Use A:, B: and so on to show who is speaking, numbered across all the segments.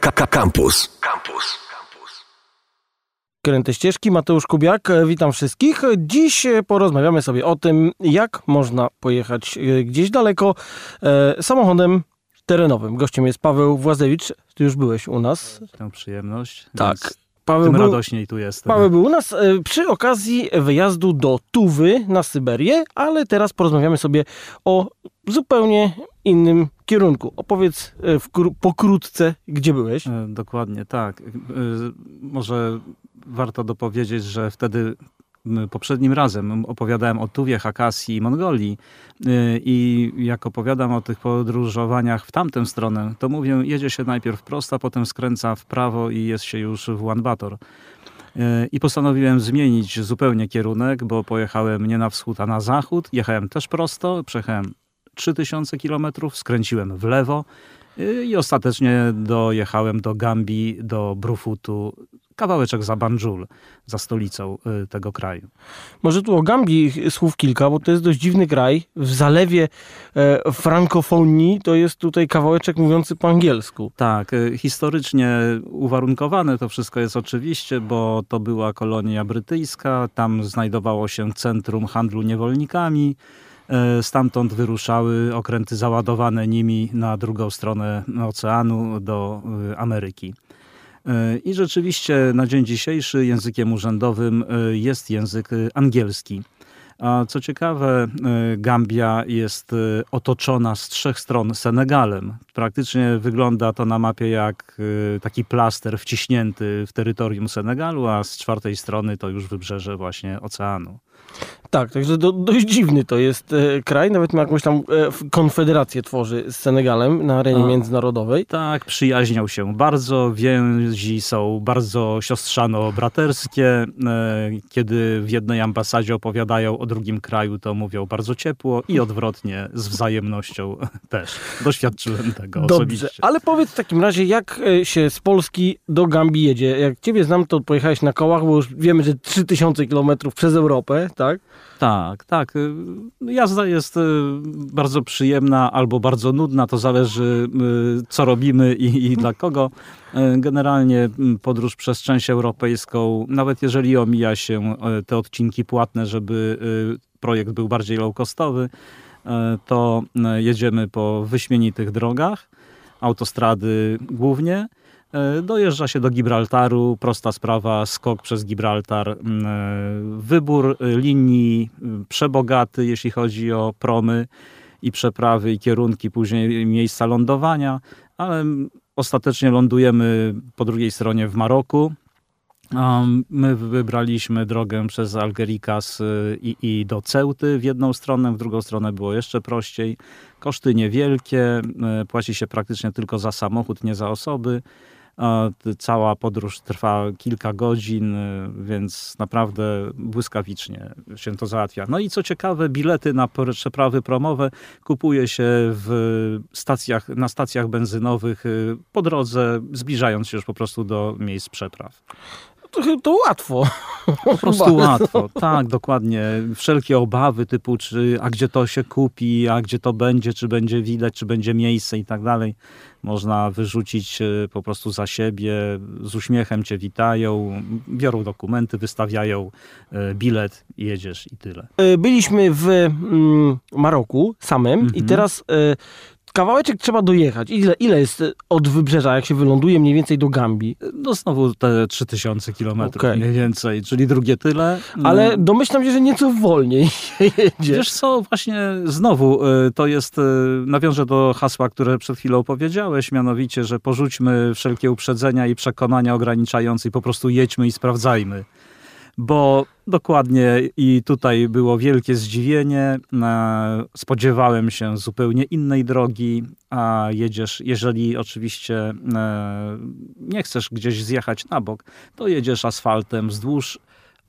A: Campus. Campus.
B: Kręte ścieżki, Mateusz Kubiak, e, witam wszystkich. Dziś e, porozmawiamy sobie o tym, jak można pojechać e, gdzieś daleko e, samochodem terenowym. Gościem jest Paweł Włazewicz. Ty już byłeś u nas.
C: Tę przyjemność.
B: Tak. Paweł
C: Tym
B: był,
C: radośniej tu jestem.
B: Paweł był u nas e, przy okazji wyjazdu do Tuwy na Syberię, ale teraz porozmawiamy sobie o zupełnie innym kierunku. Opowiedz e, pokrótce, gdzie byłeś.
C: E, Dokładnie, tak. Może warto dopowiedzieć, że wtedy poprzednim razem opowiadałem o Tuwie, Hakasji i Mongolii E, i jak opowiadam o tych podróżowaniach w tamtę stronę, to mówię, jedzie się najpierw prosto, potem skręca w prawo i jest się już w Ulaanbaatar. E, I postanowiłem zmienić zupełnie kierunek, bo pojechałem nie na wschód, a na zachód. Jechałem też prosto, przejechałem 3000 km, skręciłem w lewo y, i ostatecznie dojechałem do Gambii, do Brufutu, kawałeczek za Banjul, za stolicą y, tego kraju.
B: Może tu o Gambii słów kilka, bo to jest dość dziwny kraj. W zalewie e, frankofonii to jest tutaj kawałeczek mówiący po angielsku.
C: Tak, y, historycznie uwarunkowane to wszystko jest oczywiście, bo to była kolonia brytyjska, tam znajdowało się centrum handlu niewolnikami. E, Stamtąd wyruszały okręty załadowane nimi na drugą stronę oceanu do y, Ameryki. I rzeczywiście na dzień dzisiejszy językiem urzędowym e, jest język e, angielski. A co ciekawe, e, Gambia jest otoczona z trzech stron Senegalem. Praktycznie wygląda to na mapie jak taki plaster wciśnięty w terytorium Senegalu, a z czwartej strony to już wybrzeże właśnie oceanu.
B: Tak, także do, dość dziwny to jest e, kraj. Nawet ma jakąś tam e, konfederację tworzy z Senegalem na arenie
C: A.
B: międzynarodowej.
C: Tak, przyjaźnią się bardzo, więzi są bardzo siostrzano-braterskie. E, Kiedy w jednej ambasadzie opowiadają o drugim kraju, to mówią bardzo ciepło i odwrotnie z wzajemnością też. Doświadczyłem tego
B: Dobrze,
C: osobiście.
B: ale powiedz w takim razie, jak e, się z Polski do Gambii jedzie? Jak ciebie znam, to pojechałeś na kołach, bo już wiemy, że 3000 km przez Europę, tak?
C: Tak, tak. Y, Jazda jest y, bardzo przyjemna albo bardzo nudna, to zależy y, co robimy i, i dla kogo. Generalnie mm, podróż przez część europejską, nawet jeżeli omija się te odcinki płatne, żeby projekt był bardziej low-costowy, to jedziemy po wyśmienitych drogach, autostrady głównie. E, Dojeżdża się do Gibraltaru, prosta sprawa, skok przez Gibraltar. E, Wybór e, linii przebogaty, jeśli chodzi o promy i przeprawy i kierunki, później miejsca lądowania, ale ostatecznie lądujemy po drugiej stronie w Maroku. My wybraliśmy drogę przez Algerikas i, i do Ceuty w jedną stronę, w drugą stronę było jeszcze prościej. Koszty niewielkie, płaci się praktycznie tylko za samochód, nie za osoby. Cała podróż trwa kilka godzin, y, więc naprawdę błyskawicznie się to załatwia. No i co ciekawe, bilety na przeprawy promowe kupuje się w stacjach, na stacjach benzynowych y, po drodze, zbliżając się już po prostu do miejsc przepraw.
B: To, to łatwo.
C: Po prostu łatwo. Tak, dokładnie. Wszelkie obawy typu, czy, a gdzie to się kupi, a gdzie to będzie, czy będzie widać, czy będzie miejsce i tak dalej. Można wyrzucić e, po prostu za siebie, z uśmiechem cię witają, biorą dokumenty, wystawiają e, bilet i jedziesz i tyle.
B: E, Byliśmy w mm, Maroku samym i
C: Mhm.
B: teraz e, kawałeczek trzeba dojechać. Ile, ile jest e, od wybrzeża, jak się wyląduje mniej więcej do Gambii?
C: No znowu te 3000 kilometrów
B: Okej.
C: mniej więcej, czyli drugie tyle.
B: Ale domyślam się, że nieco wolniej jedzie.
C: Wiesz co, właśnie znowu y, to jest, y, nawiążę do hasła, które przed chwilą powiedziałeś, mianowicie, że porzućmy wszelkie uprzedzenia i przekonania ograniczające i po prostu jedźmy i sprawdzajmy. Bo dokładnie i tutaj było wielkie zdziwienie. E, Spodziewałem się zupełnie innej drogi, a jedziesz, jeżeli oczywiście e, nie chcesz gdzieś zjechać na bok, to jedziesz asfaltem wzdłuż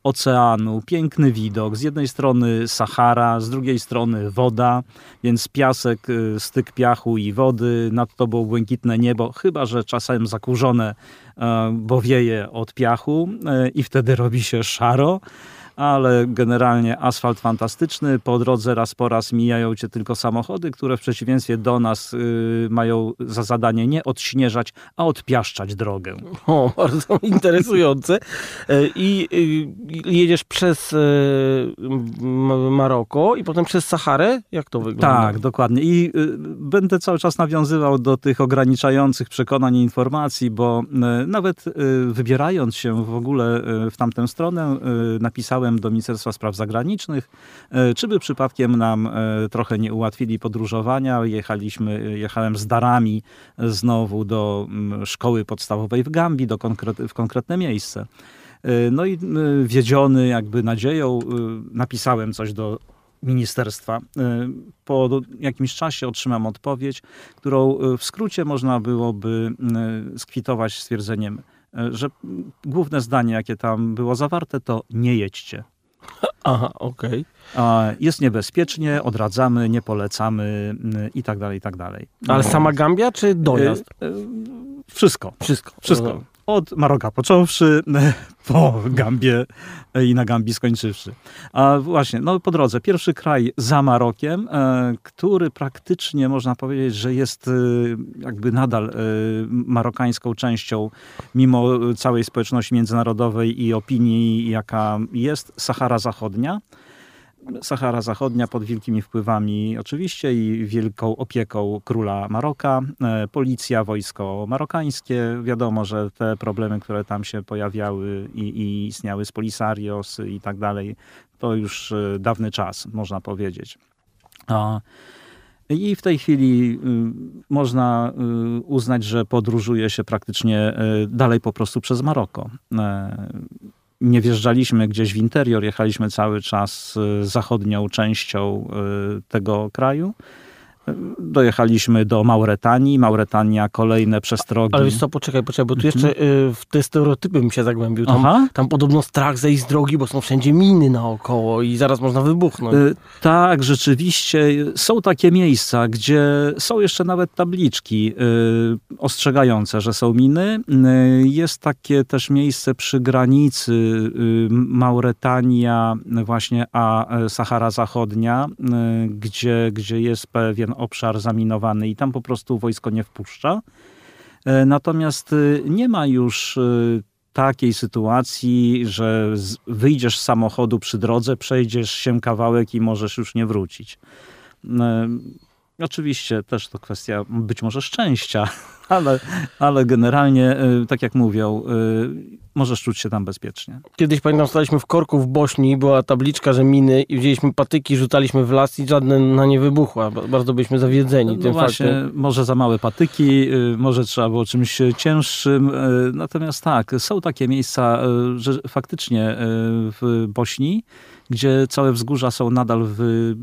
C: oceanu, piękny widok. Z jednej strony Sahara, z drugiej strony woda, więc piasek, y, styk piachu i wody, nad tobą błękitne niebo, chyba że czasem zakurzone, e, bo wieje od piachu e, i wtedy robi się szaro. Ale generalnie asfalt fantastyczny. Po drodze raz po raz mijają cię tylko samochody, które w przeciwieństwie do nas y, mają za zadanie nie odśnieżać, a odpiaszczać drogę.
B: O, bardzo interesujące. E, I y, jedziesz przez M- Maroko i potem przez Saharę? Jak to wygląda?
C: Tak, dokładnie. I y, będę cały czas nawiązywał do tych ograniczających przekonań i informacji, bo y, nawet wybierając się w ogóle w tamtą stronę, y, do Ministerstwa Spraw Zagranicznych, y, czy by przypadkiem nam y, trochę nie ułatwili podróżowania. Jechaliśmy, jechałem z darami znowu do mm, szkoły podstawowej w Gambii, do konkret, w konkretne miejsce. No i wiedziony jakby nadzieją napisałem coś do ministerstwa. Po jakimś czasie otrzymam odpowiedź, którą w skrócie można byłoby skwitować stwierdzeniem, że mm, główne zdanie, jakie tam było zawarte, to nie jedźcie.
B: Aha, okej.
C: A, Jest niebezpiecznie, odradzamy, nie polecamy y, i tak dalej, i tak dalej.
B: Ale
C: Y,
B: sama Gambia czy dojazd?
C: y, y, Wszystko.
B: Wszystko.
C: Wszystko. Od Maroka począwszy, po Gambię i na Gambii skończywszy. A właśnie, no po drodze, pierwszy kraj za Marokiem, e, który praktycznie można powiedzieć, że jest e, jakby nadal e, marokańską częścią, mimo całej społeczności międzynarodowej i opinii, jaka jest, Sahara Zachodnia. Sahara Zachodnia pod wielkimi wpływami oczywiście i wielką opieką króla Maroka, e, policja, wojsko marokańskie. Wiadomo, że te problemy, które tam się pojawiały i, i istniały z Polisarios i tak dalej, to już e, dawny czas, można powiedzieć. A, i w tej chwili y, można y, uznać, że podróżuje się praktycznie y, dalej po prostu przez Maroko. Nie wjeżdżaliśmy gdzieś w interior, jechaliśmy cały czas y, zachodnią częścią y, tego kraju. Y, Dojechaliśmy do Mauretanii. Mauretania kolejne przestrogi.
B: Ale wiesz co, poczekaj, poczekaj, bo tu jeszcze y, w te stereotypy bym się zagłębił. Tam,
C: Aha.
B: tam podobno strach zejść z drogi, bo są wszędzie miny naokoło i zaraz można wybuchnąć.
C: Y, Tak, rzeczywiście są takie miejsca, gdzie są jeszcze nawet tabliczki y, ostrzegające, że są miny. Y, Jest takie też miejsce przy granicy y, Mauretania, właśnie a e, Sahara Zachodnia, y, gdzie, gdzie jest pewien obszar zaminowany i tam po prostu wojsko nie wpuszcza. E, Natomiast y, nie ma już y, takiej sytuacji, że wyjdziesz z samochodu przy drodze, przejdziesz się kawałek i możesz już nie wrócić. E, Oczywiście też to kwestia być może szczęścia, ale, ale generalnie, e, tak jak mówią, e, możesz czuć się tam bezpiecznie.
B: Kiedyś pamiętam, staliśmy w korku w Bośni, była tabliczka, że miny i wzięliśmy patyki, rzucaliśmy w las i żadne na nie wybuchła. Ba- Bardzo byliśmy zawiedzeni
C: No
B: tym
C: właśnie,
B: faktem.
C: może za małe patyki, y, może trzeba było czymś cięższym. y, Natomiast tak, są takie miejsca, y, że faktycznie y, w Bośni, gdzie całe wzgórza są nadal wy,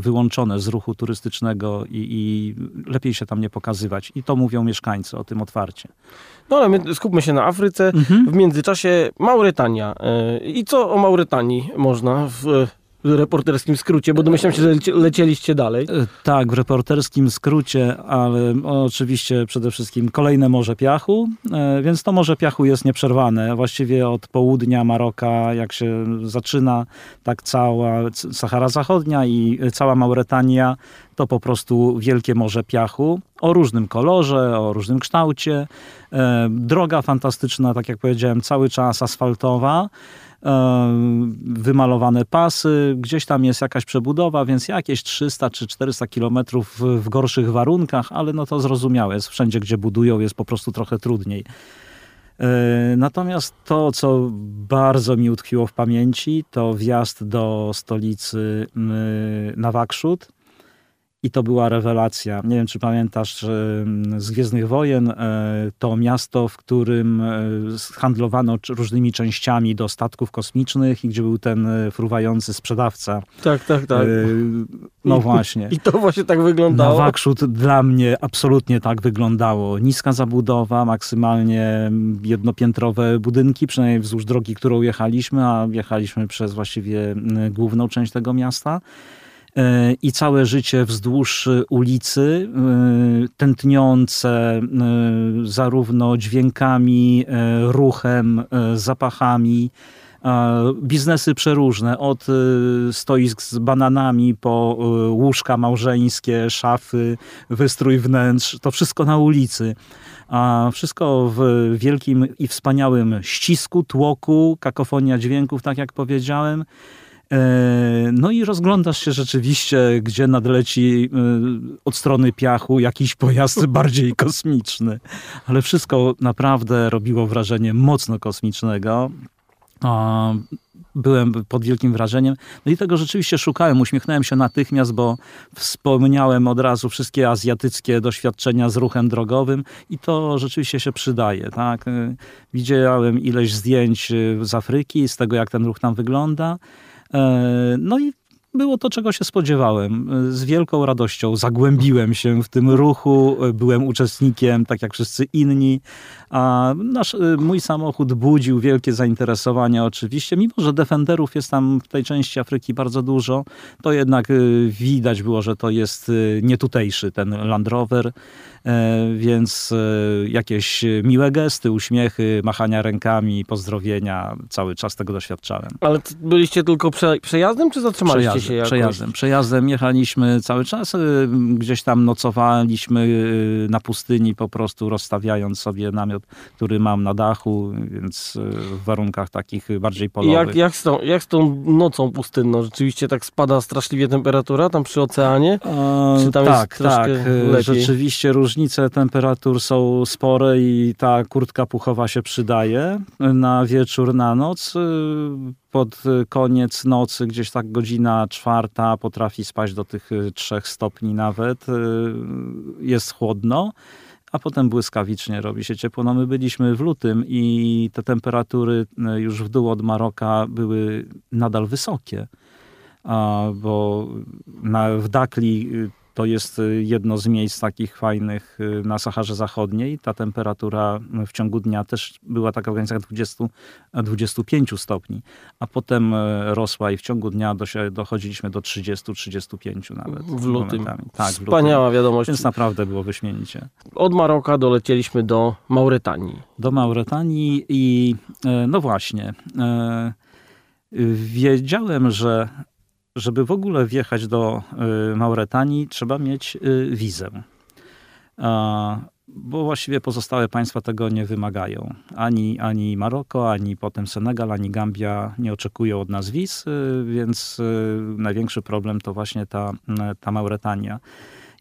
C: wyłączone z ruchu turystycznego i, i lepiej się tam nie pokazywać. I to mówią mieszkańcy o tym otwarcie.
B: No ale my skupmy się na Afryce. W międzyczasie Mauretania. E, I co o Mauretanii można w reporterskim skrócie, bo domyślam się, że lecie, lecieliście dalej.
C: E, Tak, w reporterskim skrócie, ale oczywiście przede wszystkim kolejne Morze Piachu, e, więc to Morze Piachu jest nieprzerwane. Właściwie od południa Maroka, jak się zaczyna, tak cała Sahara Zachodnia i cała Mauretania, to po prostu wielkie Morze Piachu o różnym kolorze, o różnym kształcie. E, Droga fantastyczna, tak jak powiedziałem, cały czas asfaltowa e, wymalowane pasy, gdzieś tam jest jakaś przebudowa, więc jakieś 300 czy 400 kilometrów w, gorszych warunkach, ale no to zrozumiałe jest. Wszędzie, gdzie budują, jest po prostu trochę trudniej. E, Natomiast to, co bardzo mi utkwiło w pamięci, to wjazd do stolicy Nawakrzut. I to była rewelacja. Nie wiem, czy pamiętasz mm, z Gwiezdnych Wojen, e, to miasto, w którym e, handlowano różnymi częściami do statków kosmicznych i gdzie był ten e, fruwający sprzedawca.
B: Tak, tak, tak.
C: No właśnie.
B: I to właśnie tak wyglądało.
C: Nawakrzut dla mnie absolutnie tak wyglądało. Niska zabudowa, maksymalnie jednopiętrowe budynki, przynajmniej wzdłuż drogi, którą jechaliśmy, a jechaliśmy przez właściwie mm, główną część tego miasta. I całe życie wzdłuż e, ulicy, e, tętniące e, zarówno dźwiękami, ruchem, zapachami. biznesy przeróżne, od stoisk z bananami po łóżka małżeńskie, szafy, wystrój wnętrz, to wszystko na ulicy. A wszystko w wielkim i wspaniałym ścisku, tłoku, kakofonia dźwięków, tak jak powiedziałem. E, no i rozglądasz się rzeczywiście, gdzie nadleci e, od strony piachu jakiś pojazd bardziej kosmiczny. Ale wszystko naprawdę robiło wrażenie mocno kosmicznego byłem pod wielkim wrażeniem. No i tego rzeczywiście szukałem, uśmiechnąłem się natychmiast, bo wspomniałem od razu wszystkie azjatyckie doświadczenia z ruchem drogowym i to rzeczywiście się przydaje. Tak? Widziałem ileś zdjęć z Afryki, z tego jak ten ruch tam wygląda. E, no i było to, czego się spodziewałem. Z wielką radością zagłębiłem się w tym ruchu, byłem uczestnikiem, tak jak wszyscy inni. A nasz, mój samochód budził wielkie zainteresowanie oczywiście. Mimo, że Defenderów jest tam w tej części Afryki bardzo dużo, to jednak y, widać było, że to jest nietutejszy ten Land Rover. E, więc e, jakieś miłe gesty, uśmiechy, machania rękami, pozdrowienia, cały czas tego doświadczałem.
B: Ale byliście tylko prze, przejazdem, czy zatrzymaliście
C: przejazdem,
B: się jakoś?
C: Przejazdem, przejazdem jechaliśmy cały czas, e, gdzieś tam nocowaliśmy na pustyni po prostu rozstawiając sobie namiot, który mam na dachu, więc w warunkach takich bardziej polowych.
B: Jak, jak, z, tą, jak z tą nocą pustynną? Rzeczywiście tak spada straszliwie temperatura tam przy oceanie?
C: czy tam tak, jest tak. Lepiej? Rzeczywiście różnie różnice temperatur są spore i ta kurtka puchowa się przydaje na wieczór, na noc. Pod koniec nocy, gdzieś tak godzina czwarta, potrafi spaść do tych trzech stopni nawet. Jest chłodno a potem błyskawicznie robi się ciepło. No my byliśmy w lutym i te temperatury już w dół od Maroka były nadal wysokie, bo na, w Dakli to jest y, jedno z miejsc takich fajnych y, na Saharze Zachodniej. Ta temperatura w ciągu dnia też była taka w granicach 20-25 stopni, a potem y, rosła i w ciągu dnia dochodziliśmy do 30-35 nawet.
B: W lutym. Tak, Wspaniała w lutym. wiadomość.
C: Więc naprawdę było wyśmienicie.
B: Od Maroka dolecieliśmy do Mauretanii.
C: Do Mauretanii i no właśnie. Wiedziałem, że żeby w ogóle wjechać do y, Mauretanii, trzeba mieć y, wizę. Bo właściwie pozostałe państwa tego nie wymagają. Ani, ani Maroko, ani potem Senegal, ani Gambia nie oczekują od nas wiz, y, więc największy problem to właśnie ta, ta Mauretania.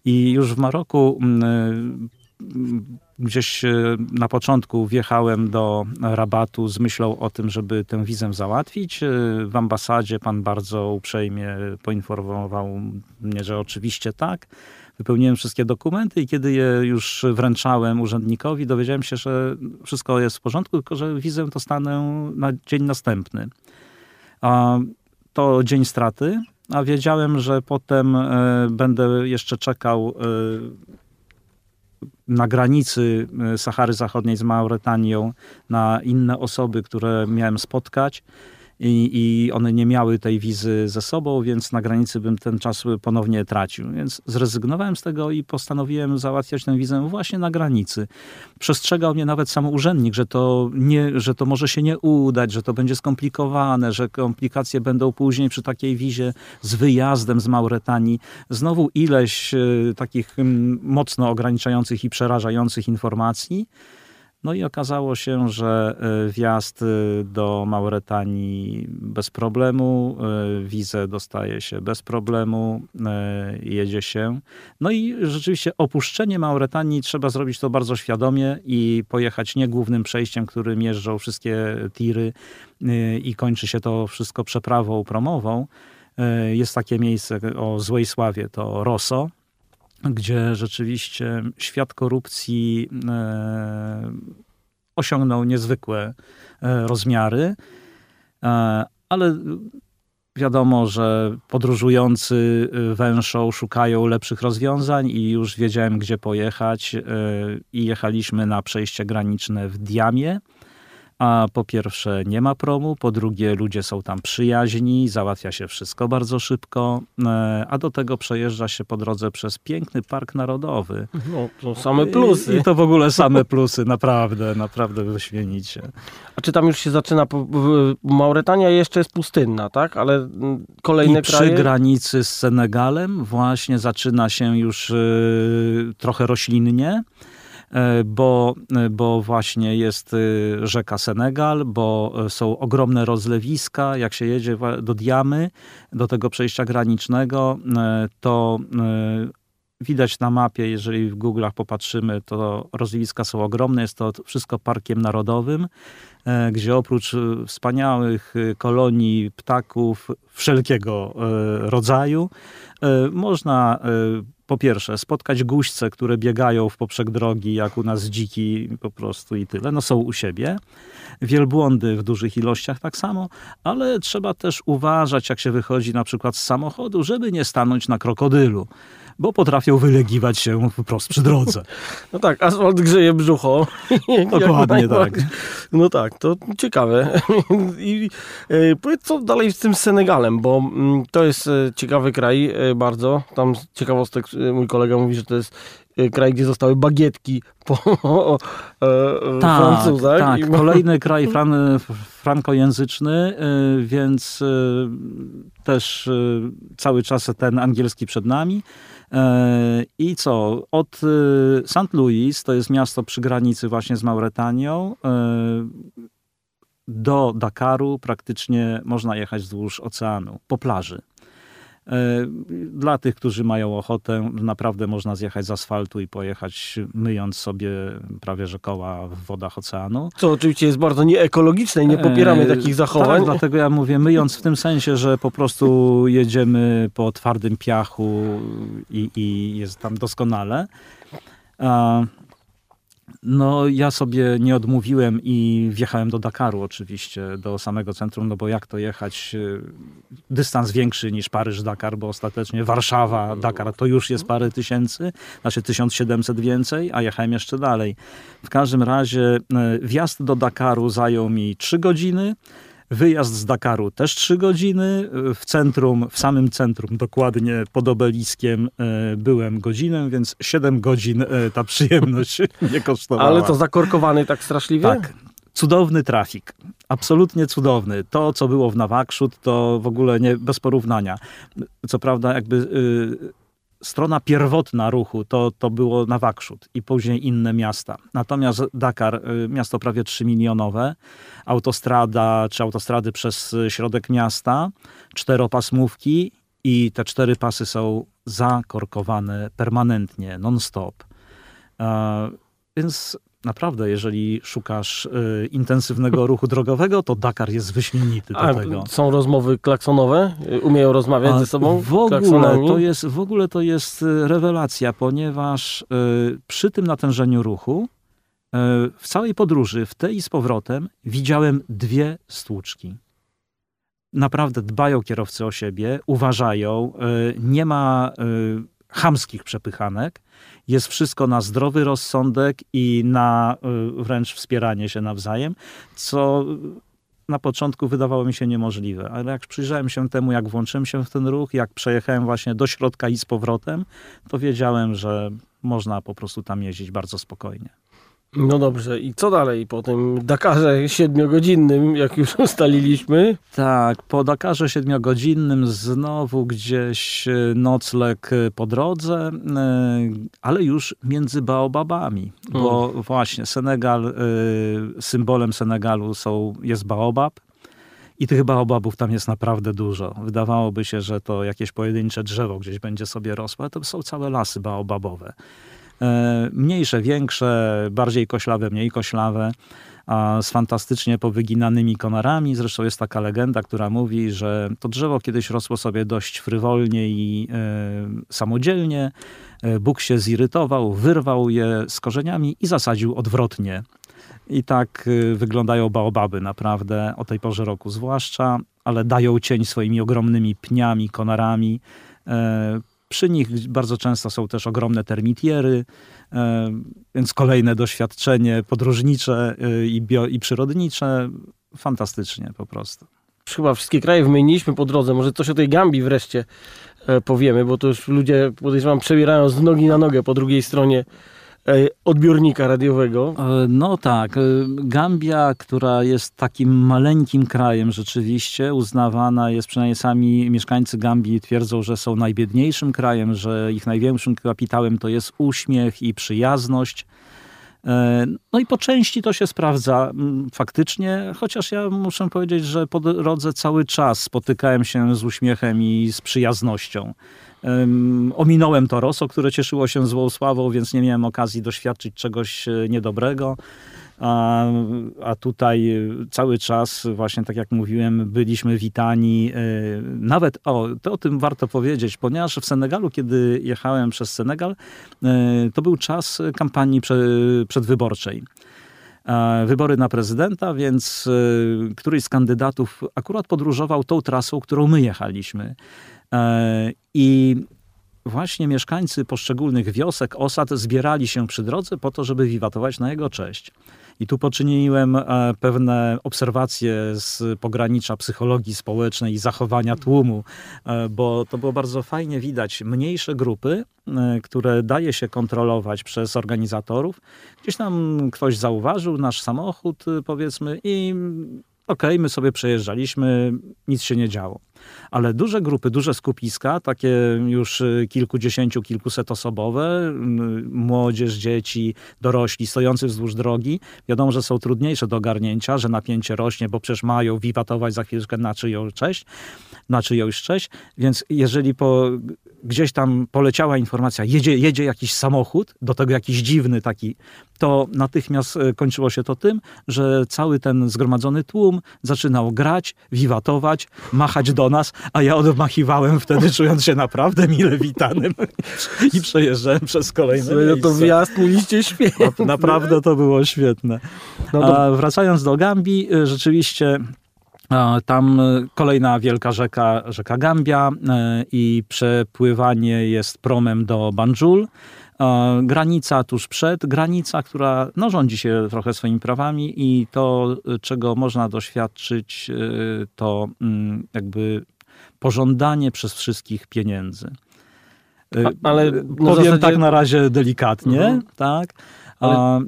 C: I już w Maroku gdzieś e, na początku wjechałem do rabatu z myślą o tym, żeby tę wizę załatwić. E, w ambasadzie pan bardzo uprzejmie poinformował mnie, że oczywiście tak. Wypełniłem wszystkie dokumenty i kiedy je już wręczałem urzędnikowi, dowiedziałem się, że wszystko jest w porządku, tylko że wizę dostanę na dzień następny. A to dzień straty, a wiedziałem, że potem e, będę jeszcze czekał na granicy e, Sahary Zachodniej z Mauretanią na inne osoby, które miałem spotkać i, i one nie miały tej wizy ze sobą, więc na granicy bym ten czas ponownie tracił. Więc zrezygnowałem z tego i postanowiłem załatwiać tę wizę właśnie na granicy. Przestrzegał mnie nawet sam urzędnik, że to, nie, że to może się nie udać, że to będzie skomplikowane, że komplikacje będą później przy takiej wizie z wyjazdem z Mauretanii. Znowu ileś e, takich mocno ograniczających i przerażających informacji. No i okazało się, że e, wjazd e, do Mauretanii bez problemu, e, wizę dostaje się bez problemu, jedzie się. No i rzeczywiście opuszczenie Mauretanii trzeba zrobić to bardzo świadomie i pojechać nie głównym przejściem, którym jeżdżą wszystkie tiry i kończy się to wszystko przeprawą promową. Jest takie miejsce o złej sławie, to Rosso, gdzie rzeczywiście świat korupcji e, osiągnął niezwykłe e, rozmiary, e, ale wiadomo, że podróżujący węszą, szukają lepszych rozwiązań i już wiedziałem, gdzie pojechać i jechaliśmy na przejście graniczne w Diamie A po pierwsze nie ma promu, po drugie ludzie są tam przyjaźni, załatwia się wszystko bardzo szybko, e, a do tego przejeżdża się po drodze przez piękny park narodowy.
B: No, to same plusy.
C: I, I, to w ogóle same plusy, naprawdę, naprawdę wyśmienicie.
B: A czy tam już się zaczyna, Mauretania jeszcze jest pustynna, tak? Ale mm, kolejne
C: I przy
B: kraje...
C: granicy z Senegalem właśnie zaczyna się już y, trochę roślinnie. E, bo, e, bo właśnie jest e, rzeka Senegal, bo są ogromne rozlewiska. Jak się jedzie do Diamy, do tego przejścia granicznego, to widać na mapie, jeżeli w Google'ach popatrzymy, to rozlewiska są ogromne. Jest to wszystko parkiem narodowym, gdzie oprócz wspaniałych kolonii ptaków wszelkiego rodzaju, można po pierwsze, spotkać guźce, które biegają w poprzek drogi, jak u nas dziki po prostu i tyle. No są u siebie. Wielbłądy w dużych ilościach tak samo, ale trzeba też uważać, jak się wychodzi na przykład z samochodu, żeby nie stanąć na krokodylu bo potrafią wylegiwać się wprost przy drodze.
B: No tak, asfalt grzeje brzucho.
C: Dokładnie tak.
B: No tak, to ciekawe. I e, powiedz, co dalej z tym Senegalem, bo mm, to jest e, ciekawy kraj e, bardzo. Tam ciekawostek mój kolega mówi, że to jest kraj, gdzie zostały bagietki po e, tak, Francuzach.
C: Tak, I... kolejny kraj fran, frankojęzyczny, więc też cały czas ten angielski przed nami. I co? Od St. Louis, to jest miasto przy granicy właśnie z Mauretanią, do Dakaru praktycznie można jechać wzdłuż oceanu, po plaży. E, dla tych, którzy mają ochotę, naprawdę można zjechać z asfaltu i pojechać myjąc sobie prawie że koła w wodach oceanu.
B: Co oczywiście jest bardzo nieekologiczne i nie popieramy e, takich zachowań.
C: Tak, dlatego ja mówię myjąc w tym sensie, że po prostu jedziemy po twardym piachu i, i jest tam doskonale. No, ja sobie nie odmówiłem i wjechałem do Dakaru oczywiście, do samego centrum, no bo jak to jechać y, dystans większy niż Paryż-Dakar, bo ostatecznie Warszawa-Dakar to już jest parę tysięcy, znaczy 1700 więcej, a jechałem jeszcze dalej. W każdym razie y, wjazd do Dakaru zajął mi 3 godziny, Wyjazd z Dakaru też trzy godziny. W centrum, w samym centrum, dokładnie pod obeliskiem e, byłem godzinę, więc siedem godzin e, ta przyjemność nie kosztowała.
B: Ale to zakorkowany tak straszliwie?
C: Tak. Cudowny trafik. Absolutnie cudowny. To, co było w Nawakrzut, to w ogóle nie, bez porównania. Co prawda, jakby y, strona pierwotna ruchu to, to było Nawakrzut i później inne miasta. Natomiast Dakar, y, miasto prawie 3 milionowe, autostrada czy autostrady przez środek miasta, czteropasmówki i te cztery pasy są zakorkowane permanentnie, non-stop. E, więc naprawdę, jeżeli szukasz y, intensywnego ruchu drogowego, to Dakar jest wyśmienity do A, tego.
B: Są rozmowy klaksonowe? Umieją rozmawiać A ze sobą?
C: W ogóle, to jest, w ogóle to jest y, rewelacja, ponieważ y, przy tym natężeniu ruchu y, w całej podróży, w tej i z powrotem, widziałem dwie stłuczki. Naprawdę dbają kierowcy o siebie, uważają, y, nie ma y, chamskich przepychanek. Jest wszystko na zdrowy rozsądek i na y, wręcz wspieranie się nawzajem, co na początku wydawało mi się niemożliwe, ale jak przyjrzałem się temu, jak włączyłem się w ten ruch, jak przejechałem właśnie do środka i z powrotem, to wiedziałem, że można po prostu tam jeździć bardzo spokojnie.
B: No dobrze, i co dalej po tym Dakarze siedmiogodzinnym, jak już ustaliliśmy?
C: Tak, po Dakarze siedmiogodzinnym znowu gdzieś e, nocleg e, po drodze, e, ale już między baobabami, bo właśnie Senegal, symbolem Senegalu są, jest baobab, i tych baobabów tam jest naprawdę dużo. Wydawałoby się, że to jakieś pojedyncze drzewo gdzieś będzie sobie rosło, ale to są całe lasy baobabowe. E, mniejsze, większe, bardziej koślawe, mniej koślawe, z fantastycznie powyginanymi konarami. Zresztą jest taka legenda, która mówi, że to drzewo kiedyś rosło sobie dość frywolnie i e, samodzielnie. E, Bóg się zirytował, wyrwał je z korzeniami i zasadził odwrotnie. I tak wyglądają baobaby naprawdę o tej porze roku zwłaszcza, ale dają cień swoimi ogromnymi pniami, konarami Przy nich bardzo często są też ogromne termitiery, więc kolejne doświadczenie podróżnicze i, bio, i przyrodnicze. Fantastycznie po prostu.
B: Chyba wszystkie kraje wymieniliśmy po drodze. Może coś o tej Gambii wreszcie powiemy, bo to już ludzie, podejrzewam, przebierają z nogi na nogę po drugiej stronie E, odbiornika radiowego.
C: E, no tak. E, Gambia, która jest takim maleńkim krajem rzeczywiście, uznawana jest, przynajmniej sami mieszkańcy Gambii twierdzą, że są najbiedniejszym krajem, że ich największym kapitałem to jest uśmiech i przyjazność. No i po części to się sprawdza faktycznie, chociaż ja muszę powiedzieć, że po drodze cały czas spotykałem się z uśmiechem i z przyjaznością. Ominąłem to Rosso, które cieszyło się złą sławą, więc nie miałem okazji doświadczyć czegoś e, niedobrego. A, a tutaj cały czas, właśnie tak jak mówiłem, byliśmy witani. E, nawet, o, to o tym warto powiedzieć, ponieważ w Senegalu, kiedy jechałem przez Senegal, e, to był czas kampanii przedwyborczej wybory na prezydenta, więc któryś z kandydatów akurat podróżował tą trasą, którą my jechaliśmy. E, I właśnie mieszkańcy poszczególnych wiosek, osad zbierali się przy drodze po to, żeby wiwatować na jego cześć. I tu poczyniłem e, pewne obserwacje z pogranicza psychologii społecznej i zachowania tłumu, e, bo to było bardzo fajnie widać. Mniejsze grupy, które daje się kontrolować przez organizatorów. Gdzieś tam ktoś zauważył nasz samochód, powiedzmy, i okej, okay, my sobie przejeżdżaliśmy, nic się nie działo. Ale duże grupy, duże skupiska, takie już y, kilkudziesięciu, kilkusetosobowe, młodzież, dzieci, dorośli stojący wzdłuż drogi, wiadomo, że są trudniejsze do ogarnięcia, że napięcie rośnie, bo przecież mają wiwatować za chwileczkę na czyją cześć, na czyjąś cześć, więc jeżeli po gdzieś tam poleciała informacja, jedzie, jedzie jakiś samochód, do tego jakiś dziwny taki, to natychmiast e, kończyło się to tym, że cały ten zgromadzony tłum zaczynał grać, wiwatować, machać do nas, a ja odmachiwałem wtedy, czując się naprawdę mile witanym i przejeżdżałem przez kolejne Słuchaj,
B: no to wjazd mieliście świetnie.
C: Naprawdę to było świetne. No. A wracając do Gambii, e, rzeczywiście tam e, kolejna wielka rzeka, rzeka Gambia i przepływanie jest promem do Banjul. Granica tuż przed, granica, która no, rządzi się trochę swoimi prawami i to, czego można doświadczyć, e, to mm, jakby pożądanie przez wszystkich pieniędzy. A, ale powiem zasadzie... tak na razie delikatnie, mhm. tak. Ale...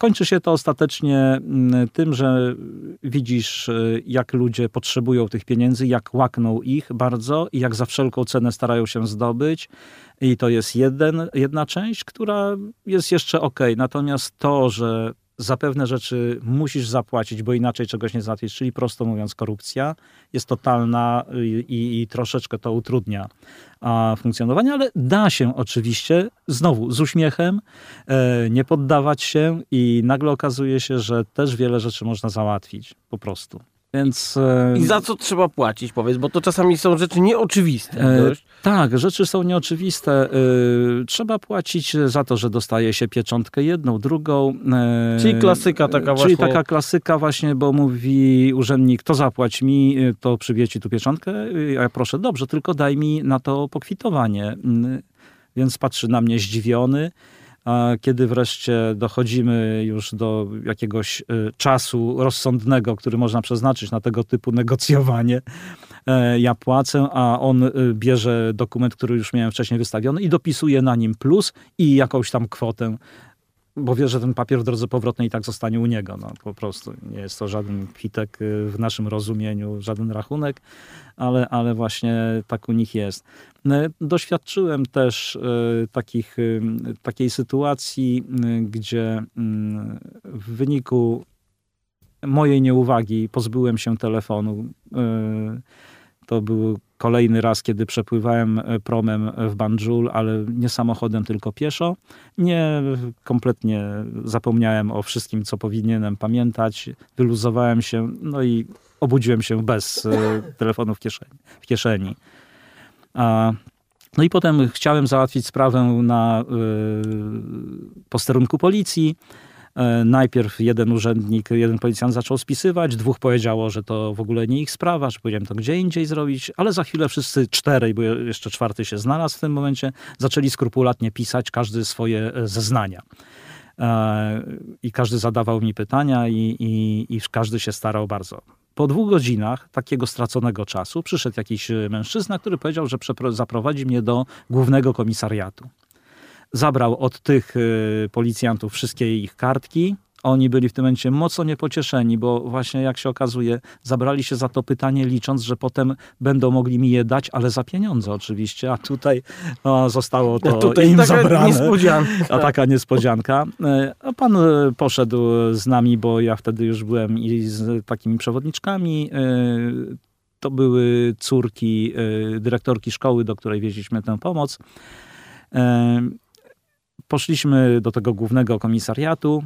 C: Kończy się to ostatecznie mm, tym, że widzisz, y, jak ludzie potrzebują tych pieniędzy, jak łakną ich bardzo i jak za wszelką cenę starają się zdobyć. I to jest jeden, jedna część, która jest jeszcze ok. Natomiast to, że za pewne rzeczy musisz zapłacić, bo inaczej czegoś nie załatwisz, czyli prosto mówiąc korupcja, jest totalna i, i troszeczkę to utrudnia a, funkcjonowanie, ale da się oczywiście, znowu z uśmiechem, e, nie poddawać się i nagle okazuje się, że też wiele rzeczy można załatwić po prostu. Więc,
B: e, I za co trzeba płacić, powiedz, bo to czasami są rzeczy nieoczywiste. E,
C: tak, rzeczy są nieoczywiste. E, trzeba płacić za to, że dostaje się pieczątkę jedną, drugą.
B: E, czyli klasyka taka
C: czyli
B: właśnie.
C: Czyli taka klasyka właśnie, bo mówi urzędnik, to zapłać mi, to przybije ci tu pieczątkę. Ja proszę, dobrze, tylko daj mi na to pokwitowanie. Więc patrzy na mnie zdziwiony. Kiedy wreszcie dochodzimy już do jakiegoś y, czasu rozsądnego, który można przeznaczyć na tego typu negocjowanie, e, ja płacę, a on y, bierze dokument, który już miałem wcześniej wystawiony i dopisuje na nim plus i jakąś tam kwotę bo wie, że ten papier w drodze powrotnej i tak zostanie u niego. No, po prostu nie jest to żaden kwitek y, w naszym rozumieniu, żaden rachunek, ale, ale właśnie tak u nich jest. No, doświadczyłem też y, takich, y, takiej sytuacji, gdzie w wyniku mojej nieuwagi pozbyłem się telefonu. To był kolejny raz, kiedy przepływałem e, promem w Banjul, ale nie samochodem, tylko pieszo. Nie, kompletnie zapomniałem o wszystkim, co powinienem pamiętać. Wyluzowałem się, no i obudziłem się bez e, telefonu w kieszeni. W kieszeni. A, no i potem chciałem załatwić sprawę na y, posterunku policji E, najpierw jeden urzędnik, jeden policjant zaczął spisywać, dwóch powiedziało, że to w ogóle nie ich sprawa, że powiedziałem to gdzie indziej zrobić, ale za chwilę wszyscy czterej, bo jeszcze czwarty się znalazł w tym momencie, zaczęli skrupulatnie pisać każdy swoje e, zeznania. E, I każdy zadawał mi pytania i, i, i każdy się starał bardzo. Po dwóch godzinach takiego straconego czasu przyszedł jakiś mężczyzna, który powiedział, że zaprowadzi mnie do głównego komisariatu zabrał od tych y, policjantów wszystkie ich kartki. Oni byli w tym momencie mocno niepocieszeni, bo właśnie jak się okazuje, zabrali się za to pytanie, licząc, że potem będą mogli mi je dać, ale za pieniądze oczywiście, a tutaj no, zostało to tutaj im taka zabrane.
B: Niespodzianka.
C: A taka niespodzianka. E, a pan e, poszedł z nami, bo ja wtedy już byłem i z takimi przewodniczkami. E, to były córki dyrektorki szkoły, do której wieźliśmy tę pomoc. Poszliśmy do tego głównego komisariatu.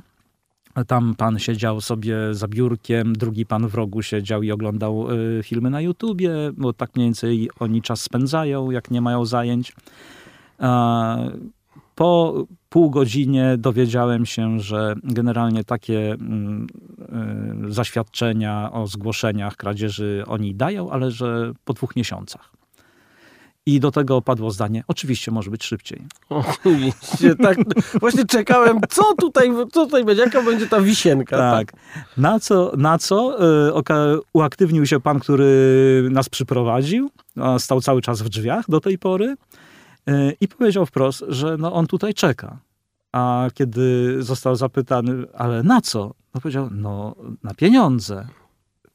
C: Tam pan siedział sobie za biurkiem, drugi pan w rogu siedział i oglądał y, filmy na YouTubie, bo tak mniej więcej oni czas spędzają, jak nie mają zajęć. Po pół godzinie dowiedziałem się, że generalnie takie mm, y, zaświadczenia o zgłoszeniach kradzieży oni dają, ale że po dwóch miesiącach. I do tego padło zdanie, oczywiście może być szybciej.
B: Oczywiście, tak. Właśnie czekałem, co tutaj, co tutaj będzie, jaka będzie ta wisienka.
C: Tak. tak. Na co, na co y, uaktywnił się pan, który nas przyprowadził, stał cały czas w drzwiach do tej pory y, i powiedział wprost, że no, on tutaj czeka. A kiedy został zapytany, ale na co? No powiedział, no na pieniądze.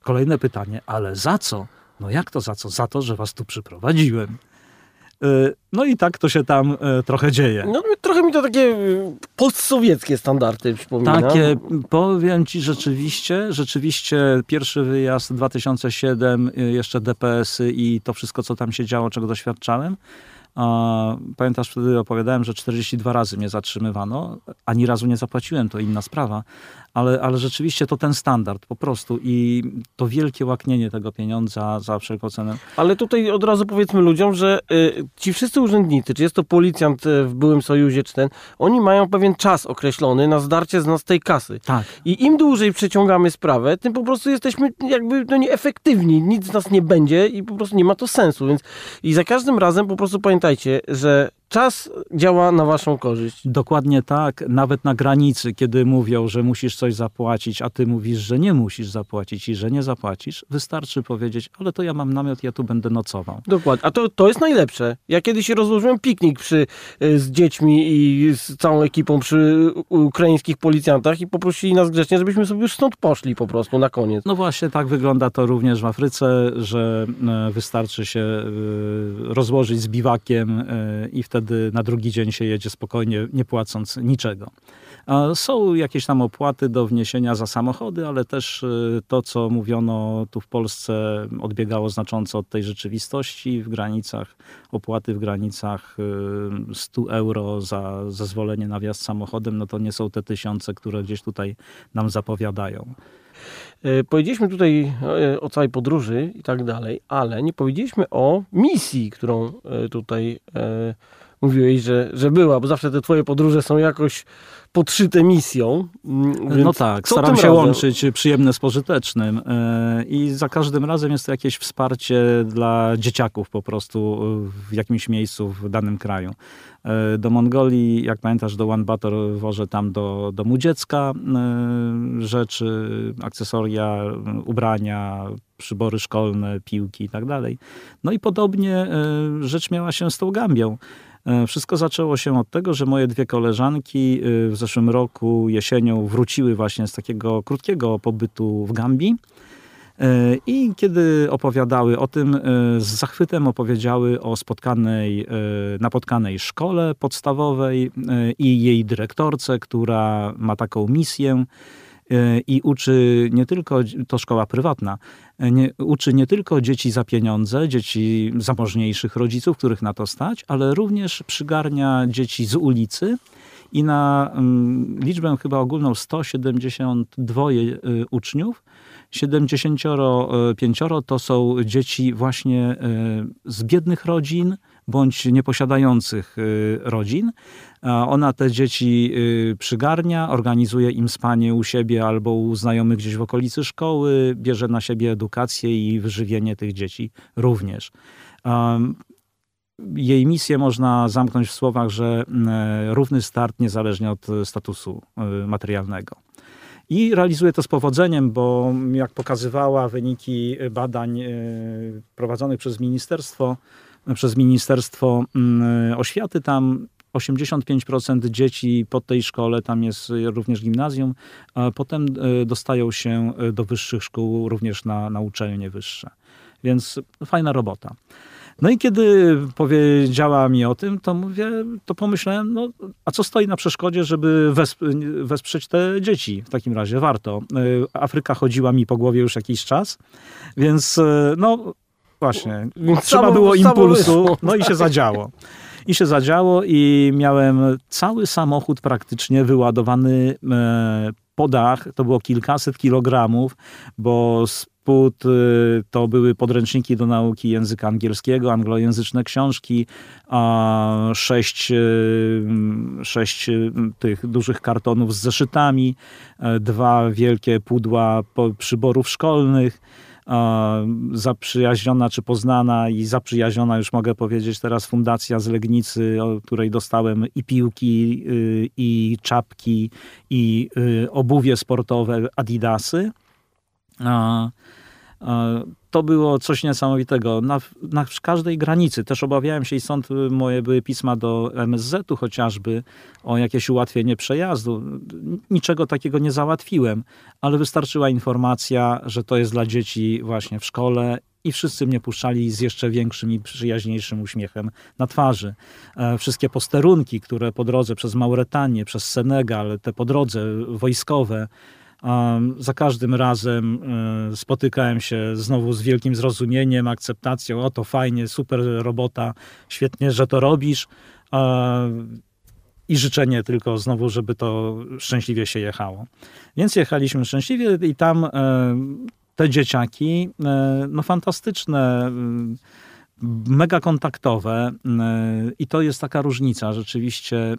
C: Kolejne pytanie, ale za co? No jak to za co? Za to, że was tu przyprowadziłem. Y, no i tak to się tam y, trochę dzieje.
B: No, trochę mi to takie y, postsowieckie standardy przypomina.
C: Takie, powiem ci rzeczywiście, rzeczywiście pierwszy wyjazd 2007, jeszcze DPS-y i to wszystko, co tam się działo, czego doświadczałem, Pamiętasz, wtedy opowiadałem, że 42 razy mnie zatrzymywano, ani razu nie zapłaciłem, to inna sprawa, ale, ale rzeczywiście to ten standard po prostu i to wielkie łaknienie tego pieniądza za wszelką cenę.
B: Ale tutaj od razu powiedzmy ludziom, że y, ci wszyscy urzędnicy, czy jest to policjant y, w byłym Sojuzie, czy ten, oni mają pewien czas określony na zdarcie z nas tej kasy.
C: Tak.
B: I im dłużej przeciągamy sprawę, tym po prostu jesteśmy jakby no, nieefektywni, nic z nas nie będzie i po prostu nie ma to sensu, więc i za każdym razem po prostu pamiętajcie, że czas działa na waszą korzyść.
C: Dokładnie tak. Nawet na granicy, kiedy mówią, że musisz coś zapłacić, a ty mówisz, że nie musisz zapłacić i że nie zapłacisz, wystarczy powiedzieć, ale to ja mam namiot, ja tu będę nocował.
B: Dokładnie. A to, to jest najlepsze. Ja kiedyś rozłożyłem piknik przy, y, z dziećmi i z całą ekipą przy ukraińskich policjantach i poprosili nas grzecznie, żebyśmy sobie już stąd poszli po prostu na koniec.
C: No właśnie, tak wygląda to również w Afryce, że e, wystarczy się e, rozłożyć z biwakiem e, i wtedy wtedy na drugi dzień się jedzie spokojnie, nie płacąc niczego. Są jakieś tam opłaty do wniesienia za samochody, ale też y, to, co mówiono tu w Polsce, odbiegało znacząco od tej rzeczywistości w granicach, opłaty w granicach 100 y, euro za zezwolenie na wjazd samochodem, no to nie są te tysiące, które gdzieś tutaj nam zapowiadają.
B: E, powiedzieliśmy tutaj o całej podróży i tak dalej, ale nie powiedzieliśmy o misji, którą tutaj mówiłeś, że, że była, bo zawsze te twoje podróże są jakoś podszyte misją.
C: Mm, no tak, staram się razem? łączyć przyjemne z pożytecznym e, i za każdym razem jest to jakieś wsparcie dla dzieciaków po prostu w jakimś miejscu w danym kraju. E, do Mongolii, jak pamiętasz, do One Bator wożę tam do domu dziecka e, rzeczy, akcesoria, ubrania, przybory szkolne, piłki i tak dalej. No i podobnie rzecz miała się z tą Gambią. E, wszystko zaczęło się od tego, że moje dwie koleżanki e, w zeszłym roku jesienią wróciły właśnie z takiego krótkiego pobytu w Gambii. E, I kiedy opowiadały o tym, z zachwytem opowiedziały o spotkanej, napotkanej szkole podstawowej i jej dyrektorce, która ma taką misję i uczy nie tylko, to szkoła prywatna, nie, uczy nie tylko dzieci za pieniądze, dzieci zamożniejszych rodziców, których na to stać, ale również przygarnia dzieci z ulicy i na mm, liczbę chyba ogólną 172 y, uczniów, 75 to są dzieci właśnie y, z biednych rodzin, bądź nieposiadających rodzin. Ona te dzieci przygarnia, organizuje im spanie u siebie albo u znajomych gdzieś w okolicy szkoły, bierze na siebie edukację i wyżywienie tych dzieci również. Jej misję można zamknąć w słowach, że równy start niezależnie od statusu materialnego. I realizuje to z powodzeniem, bo jak pokazywała wyniki badań e, prowadzonych przez ministerstwo, przez Ministerstwo mm, Oświaty, tam 85% dzieci po tej szkole, tam jest również gimnazjum, a potem e, dostają się do wyższych szkół, również na, na uczelnie wyższe. Więc fajna robota. No i kiedy powiedziała mi o tym, to mówię, to pomyślałem, no a co stoi na przeszkodzie, żeby wesprzeć te dzieci? W takim razie warto. E, Afryka chodziła mi po głowie już jakiś czas, więc e, no właśnie, trzeba samo, było impulsu, no i się zadziało. I się zadziało i miałem cały samochód praktycznie wyładowany e, po dach. To było kilkaset kilogramów, bo spód y, to były podręczniki do nauki języka angielskiego, anglojęzyczne książki, a sześć, y, sześć y, tych dużych kartonów z zeszytami, e, dwa wielkie pudła przyborów szkolnych, zaprzyjaźniona czy poznana i zaprzyjaźniona, już mogę powiedzieć teraz, fundacja z Legnicy, o której dostałem i piłki, i czapki, i obuwie sportowe Adidasy. To było coś niesamowitego. Na, na każdej granicy też obawiałem się i stąd moje były pisma do MSZ-u chociażby o jakieś ułatwienie przejazdu. Niczego takiego nie załatwiłem, ale wystarczyła informacja, że to jest dla dzieci właśnie w szkole i wszyscy mnie puszczali z jeszcze większym i przyjaźniejszym uśmiechem na twarzy. E, wszystkie posterunki, które po drodze przez Mauretanię, przez Senegal, te po drodze wojskowe, za każdym razem e, spotykałem się znowu z wielkim zrozumieniem, akceptacją. O, to fajnie, super robota, świetnie, że to robisz. I życzenie tylko znowu, żeby to szczęśliwie się jechało. Więc jechaliśmy szczęśliwie i tam e, te dzieciaki, e, no fantastyczne mega kontaktowe i to jest taka różnica. Rzeczywiście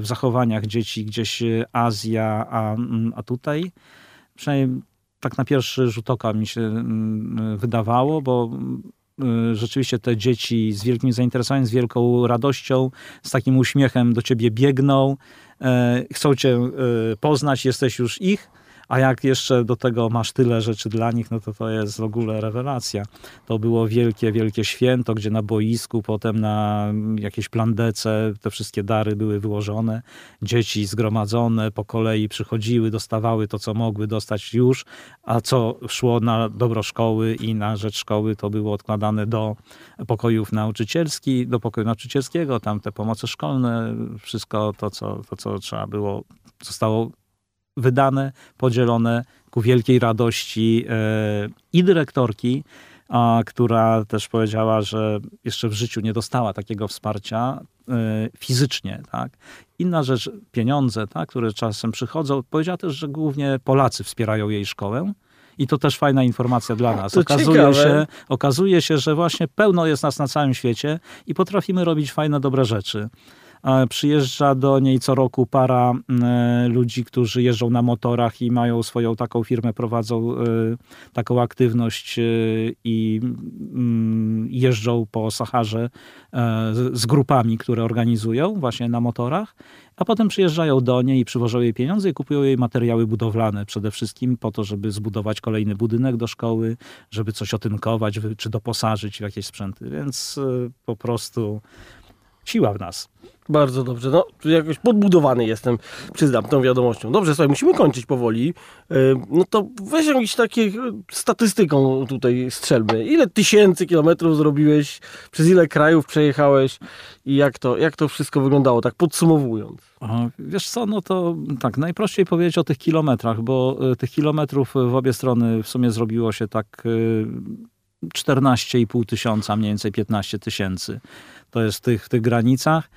C: w zachowaniach dzieci gdzieś Azja, a, a tutaj przynajmniej tak na pierwszy rzut oka mi się wydawało, bo rzeczywiście te dzieci z wielkim zainteresowaniem, z wielką radością, z takim uśmiechem do ciebie biegną, chcą cię poznać, jesteś już ich a jak jeszcze do tego masz tyle rzeczy dla nich, no to to jest w ogóle rewelacja. To było wielkie, wielkie święto, gdzie na boisku, potem na jakieś plandece te wszystkie dary były wyłożone. Dzieci zgromadzone po kolei przychodziły, dostawały to, co mogły dostać już, a co szło na dobro szkoły i na rzecz szkoły, to było odkładane do pokojów nauczycielskich, do pokoju nauczycielskiego, tam te pomoce szkolne, wszystko to, co, to, co trzeba było, zostało wydane, podzielone ku wielkiej radości e, i dyrektorki, a, która też powiedziała, że jeszcze w życiu nie dostała takiego wsparcia e, fizycznie. Tak? Inna rzecz, pieniądze, tak, które czasem przychodzą. Powiedziała też, że głównie Polacy wspierają jej szkołę. I to też fajna informacja dla nas. okazuje się, okazuje się, że właśnie pełno jest nas na całym świecie i potrafimy robić fajne, dobre rzeczy. Przyjeżdża do niej co roku para e, ludzi, którzy jeżdżą na motorach i mają swoją taką firmę, prowadzą e, taką aktywność e, i mm, jeżdżą po Saharze z grupami, które organizują właśnie na motorach a potem przyjeżdżają do niej i przywożą jej pieniądze i kupują jej materiały budowlane przede wszystkim po to, żeby zbudować kolejny budynek do szkoły, żeby coś otynkować czy doposażyć w jakieś sprzęty. Więc po prostu siła w nas.
B: Bardzo dobrze. No, jakoś podbudowany jestem, przyznam, tą wiadomością. Dobrze, słuchaj, musimy kończyć powoli. E, no to weź jakąś takie e, statystyką tutaj strzelmy. Ile tysięcy kilometrów zrobiłeś, przez ile krajów przejechałeś i jak to, jak to wszystko wyglądało, tak podsumowując?
C: Wiesz co, no to tak, najprościej powiedzieć o tych kilometrach, bo e, tych kilometrów w obie strony w sumie zrobiło się tak 14,5 tysiąca, mniej więcej 15 tysięcy. To jest w tych, w tych granicach.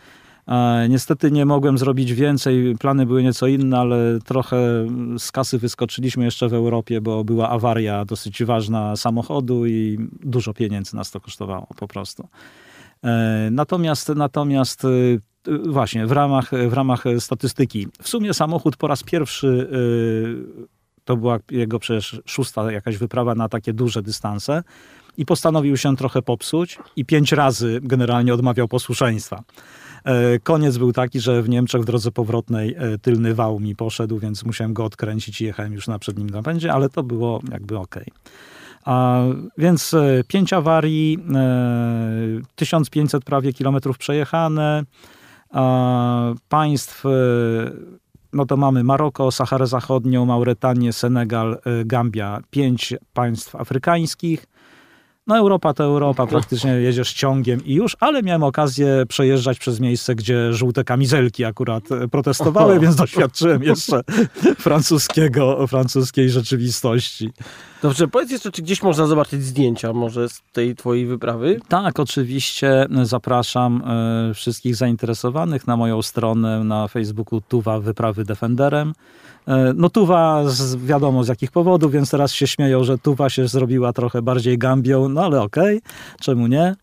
C: Niestety nie mogłem zrobić więcej, plany były nieco inne, ale trochę z kasy wyskoczyliśmy jeszcze w Europie, bo była awaria dosyć ważna samochodu i dużo pieniędzy nas to kosztowało po prostu. E, Natomiast, natomiast e, właśnie w ramach, w ramach statystyki, w sumie samochód po raz pierwszy, e, to była jego przecież szósta jakaś wyprawa na takie duże dystanse i postanowił się trochę popsuć i pięć razy generalnie odmawiał posłuszeństwa. E, Koniec był taki, że w Niemczech w drodze powrotnej e, tylny wał mi poszedł, więc musiałem go odkręcić i jechałem już na przednim napędzie, ale to było jakby okej. A, więc e, pięć awarii, e, 1500 prawie kilometrów przejechane, a, państw, no to mamy Maroko, Saharę Zachodnią, Mauretanię, Senegal, Gambia, pięć państw afrykańskich. No Europa to Europa, praktycznie jedziesz ciągiem i już, ale miałem okazję przejeżdżać przez miejsce, gdzie żółte kamizelki akurat e, protestowały, więc doświadczyłem jeszcze francuskiego, francuskiej rzeczywistości.
B: Dobrze, powiedz jeszcze, czy gdzieś można zobaczyć zdjęcia może z tej twojej wyprawy?
C: Tak, oczywiście zapraszam e, wszystkich zainteresowanych na moją stronę na Facebooku Tuwa Wyprawy Defenderem. E, No Tuwa z, wiadomo z jakich powodów, więc teraz się śmieją, że Tuwa się zrobiła trochę bardziej Gambią, no ale okej, czemu nie?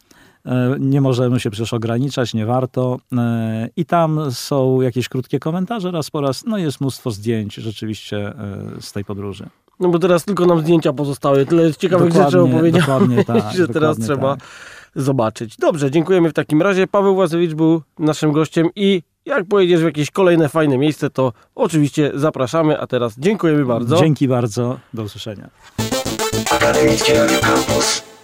C: E, Nie możemy się przecież ograniczać, nie warto. E, I tam są jakieś krótkie komentarze raz po raz, no jest mnóstwo zdjęć rzeczywiście z tej podróży.
B: No bo teraz tylko nam zdjęcia pozostały. Tyle ciekawych rzeczy opowiedziałeś,
C: dokładnie tak,
B: że teraz
C: dokładnie
B: trzeba
C: tak.
B: zobaczyć. Dobrze, dziękujemy w takim razie. Paweł Łazewicz był naszym gościem i jak pojedziesz w jakieś kolejne fajne miejsce, to oczywiście zapraszamy. A teraz dziękujemy bardzo.
C: Dzięki bardzo, do usłyszenia.
A: Akademicki Radio Campus.